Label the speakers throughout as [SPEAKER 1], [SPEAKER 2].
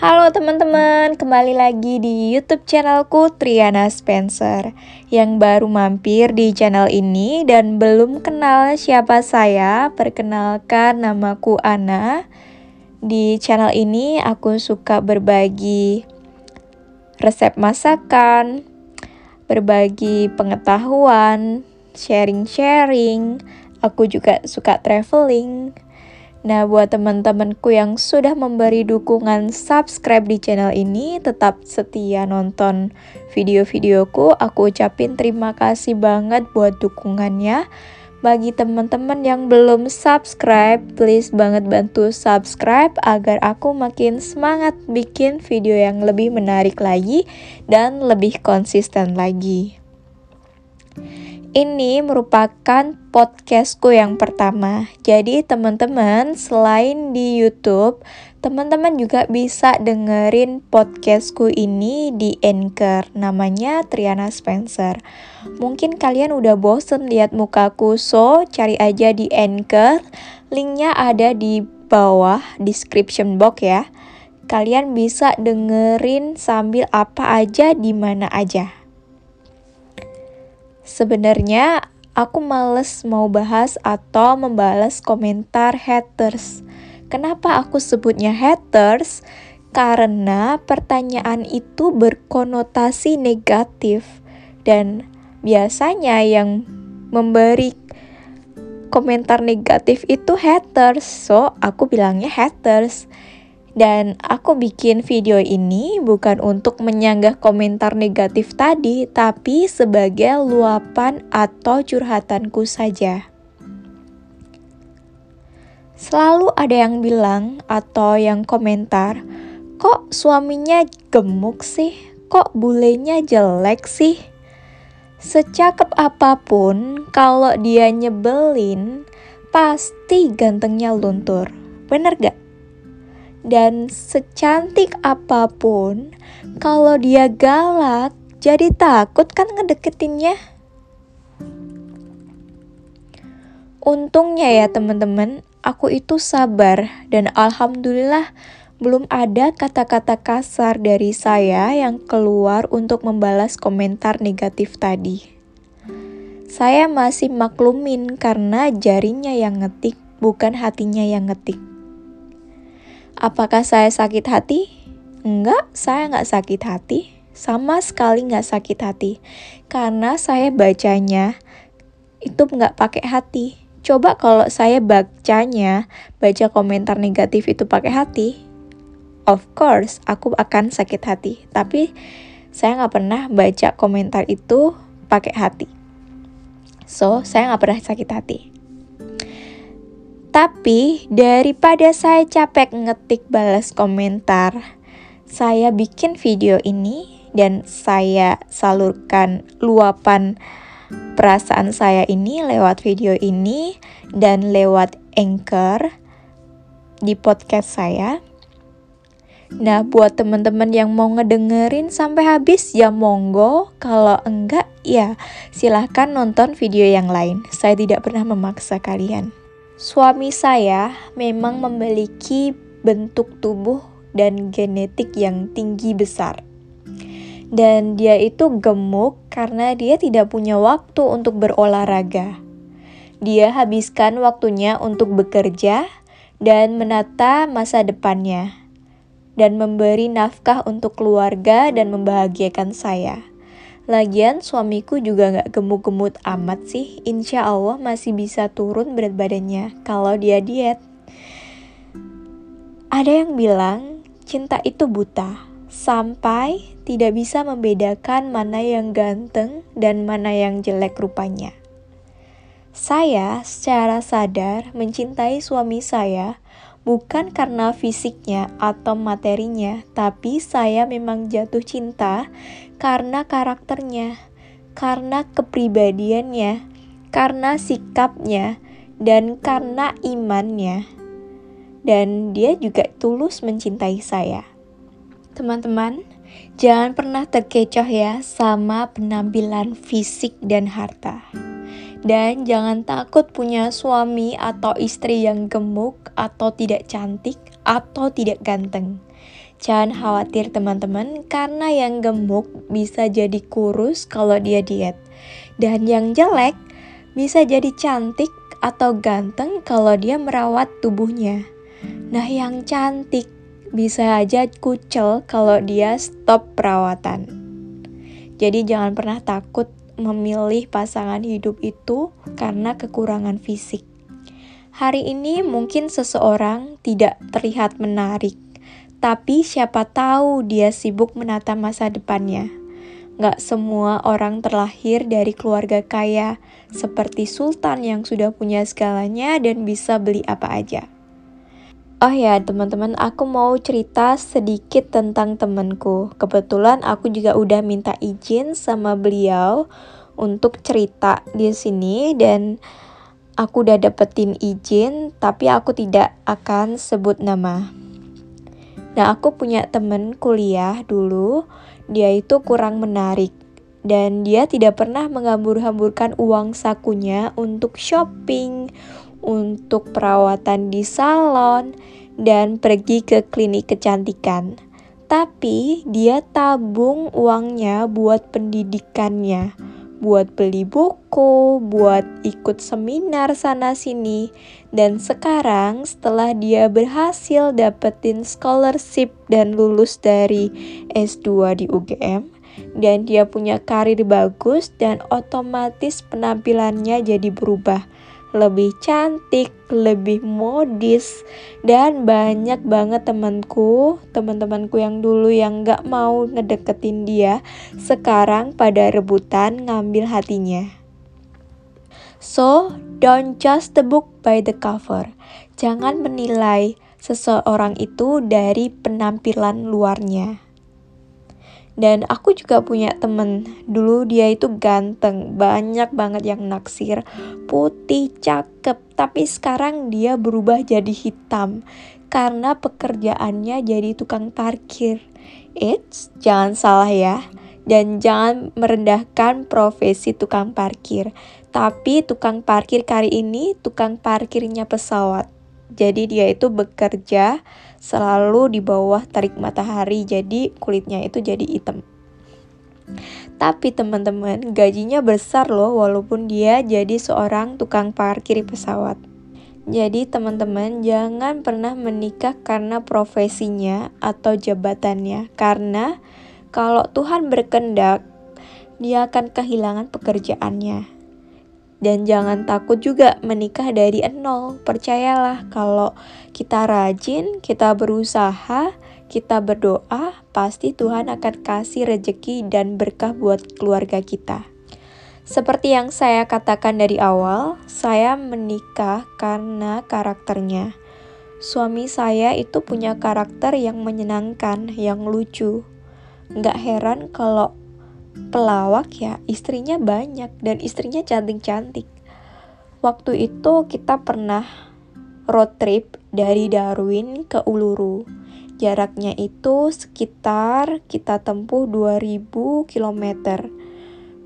[SPEAKER 1] Halo teman-teman, kembali lagi di YouTube channelku Triana Spencer. Yang baru mampir di channel ini dan belum kenal siapa saya, perkenalkan namaku Ana. Di channel ini aku suka berbagi resep masakan, berbagi pengetahuan, sharing-sharing. Aku juga suka traveling Nah, buat teman-temanku yang sudah memberi dukungan subscribe di channel ini, tetap setia nonton video-videoku. Aku ucapin terima kasih banget buat dukungannya. Bagi teman-teman yang belum subscribe, please banget bantu subscribe agar aku makin semangat bikin video yang lebih menarik lagi dan lebih konsisten lagi. Ini merupakan podcastku yang pertama. Jadi teman-teman, selain di YouTube, teman-teman juga bisa dengerin podcastku ini di Anchor. Namanya Triana Spencer. Mungkin kalian udah bosen lihat mukaku, so cari aja di Anchor. Linknya ada di bawah description box ya. Kalian bisa dengerin sambil apa aja di mana aja. Sebenarnya aku males mau bahas atau membalas komentar haters. Kenapa aku sebutnya haters? Karena pertanyaan itu berkonotasi negatif dan biasanya yang memberi komentar negatif itu haters. So, aku bilangnya haters. Dan aku bikin video ini bukan untuk menyanggah komentar negatif tadi, tapi sebagai luapan atau curhatanku saja. Selalu ada yang bilang atau yang komentar, kok suaminya gemuk sih? Kok bulenya jelek sih? Secakep apa pun, kalau dia nyebelin, pasti gantengnya luntur. Bener gak? Dan secantik apa pun, kalau dia galak, jadi takut kan ngedeketinnya. Untungnya ya teman-teman, aku itu sabar dan alhamdulillah belum ada kata-kata kasar dari saya yang keluar untuk membalas komentar negatif tadi. Saya masih maklumin karena jarinya yang ngetik, bukan hatinya yang ngetik. Apakah saya sakit hati? Enggak, saya nggak sakit hati. Sama sekali nggak sakit hati. Karena saya bacanya itu nggak pakai hati. Coba kalau saya bacanya, baca komentar negatif itu pakai hati, of course aku akan sakit hati. Tapi saya nggak pernah baca komentar itu pakai hati. So, saya nggak pernah sakit hati. Tapi daripada saya capek ngetik balas komentar, saya bikin video ini dan saya salurkan luapan perasaan saya ini lewat video ini dan lewat anchor di podcast saya. Nah, buat teman-teman yang mau ngedengerin sampai habis ya monggo, kalau enggak ya silahkan nonton video yang lain. Saya tidak pernah memaksa kalian. Suami saya memang memiliki bentuk tubuh dan genetik yang tinggi besar. Dan dia itu gemuk karena dia tidak punya waktu untuk berolahraga. Dia habiskan waktunya untuk bekerja dan menata masa depannya, dan memberi nafkah untuk keluarga dan membahagiakan saya. Lagian suamiku juga gak gemuk-gemuk amat sih. Insya Allah masih bisa turun berat badannya kalau dia diet. Ada yang bilang cinta itu buta. Sampai tidak bisa membedakan mana yang ganteng dan mana yang jelek rupanya. Saya secara sadar mencintai suami saya bukan karena fisiknya atau materinya, tapi saya memang jatuh cinta karena karakternya, karena kepribadiannya, karena sikapnya, dan karena imannya. Dan dia juga tulus mencintai saya. Teman-teman, jangan pernah terkecoh ya sama penampilan fisik dan harta. Dan jangan takut punya suami atau istri yang gemuk atau tidak cantik atau tidak ganteng. Jangan khawatir teman-teman, karena yang gemuk bisa jadi kurus kalau dia diet. Dan yang jelek bisa jadi cantik atau ganteng kalau dia merawat tubuhnya. Nah yang cantik bisa aja kucel kalau dia stop perawatan. Jadi jangan pernah takut memilih pasangan hidup itu karena kekurangan fisik. Hari ini mungkin seseorang tidak terlihat menarik, tapi siapa tahu dia sibuk menata masa depannya. Gak semua orang terlahir dari keluarga kaya, seperti sultan yang sudah punya segalanya dan bisa beli apa aja. Oh ya, teman-teman, aku mau cerita sedikit tentang temanku. Kebetulan aku juga udah minta izin sama beliau untuk cerita di sini dan aku udah dapetin izin, tapi aku tidak akan sebut nama. Nah, aku punya temen kuliah dulu, dia itu kurang menarik. Dan dia tidak pernah menghambur-hamburkan uang sakunya untuk shopping, untuk perawatan di salon, dan pergi ke klinik kecantikan. Tapi dia tabung uangnya buat pendidikannya buat beli buku, buat ikut seminar sana-sini. Dan sekarang setelah dia berhasil dapetin scholarship dan lulus dari S2 di UGM, dan dia punya karir bagus dan otomatis penampilannya jadi berubah lebih cantik, lebih modis, dan banyak banget temanku, teman-temanku yang dulu yang gak mau ngedeketin dia, sekarang pada rebutan ngambil hatinya. So, don't judge the book by the cover. Jangan menilai seseorang itu dari penampilan luarnya. Dan aku juga punya temen, dulu dia itu ganteng, banyak banget yang naksir, putih, cakep, tapi sekarang dia berubah jadi hitam karena pekerjaannya jadi tukang parkir. It's jangan salah ya, dan jangan merendahkan profesi tukang parkir. Tapi tukang parkir kali ini tukang parkirnya pesawat. Jadi dia itu bekerja selalu di bawah tarik matahari, jadi kulitnya itu jadi hitam. Tapi teman-teman, gajinya besar loh walaupun dia jadi seorang tukang parkir pesawat. Jadi teman-teman jangan pernah menikah karena profesinya atau jabatannya karena kalau Tuhan berkendak dia akan kehilangan pekerjaannya. Dan jangan takut juga menikah dari nol. Percayalah kalau kita rajin, kita berusaha, kita berdoa, pasti Tuhan akan kasih rejeki dan berkah buat keluarga kita. Seperti yang saya katakan dari awal, saya menikah karena karakternya. Suami saya itu punya karakter yang menyenangkan, yang lucu. Nggak heran kalau pelawak ya istrinya banyak dan istrinya cantik-cantik. Waktu itu kita pernah road trip dari Darwin ke Uluru. Jaraknya itu sekitar kita tempuh 2000 km.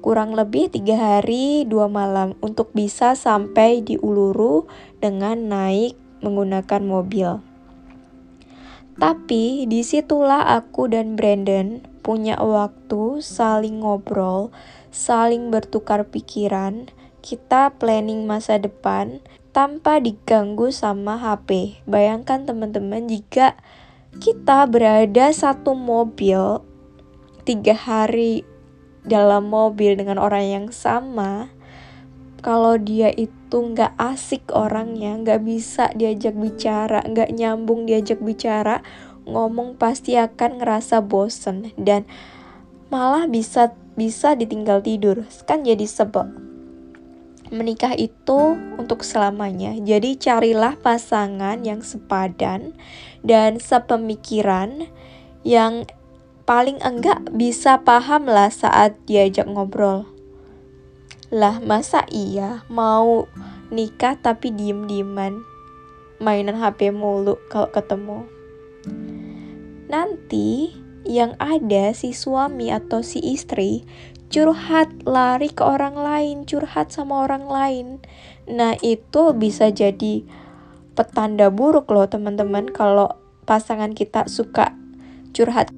[SPEAKER 1] Kurang lebih tiga hari dua malam untuk bisa sampai di Uluru dengan naik menggunakan mobil. Tapi di situlah aku dan Brandon punya waktu saling ngobrol, saling bertukar pikiran, kita planning masa depan tanpa diganggu sama HP. Bayangkan teman-teman jika kita berada satu mobil tiga hari dalam mobil dengan orang yang sama, kalau dia itu nggak asik orangnya, nggak bisa diajak bicara, nggak nyambung diajak bicara, ngomong pasti akan ngerasa bosen dan malah bisa bisa ditinggal tidur. Kan jadi sebel. Menikah itu untuk selamanya. Jadi carilah pasangan yang sepadan dan sepemikiran yang paling enggak bisa paham lah saat diajak ngobrol lah masa iya mau nikah tapi diem-dieman? Mainan HP mulu kalau ketemu. Nanti yang ada si suami atau si istri curhat lari ke orang lain, curhat sama orang lain. Nah, itu bisa jadi petanda buruk loh, teman-teman, kalau pasangan kita suka curhat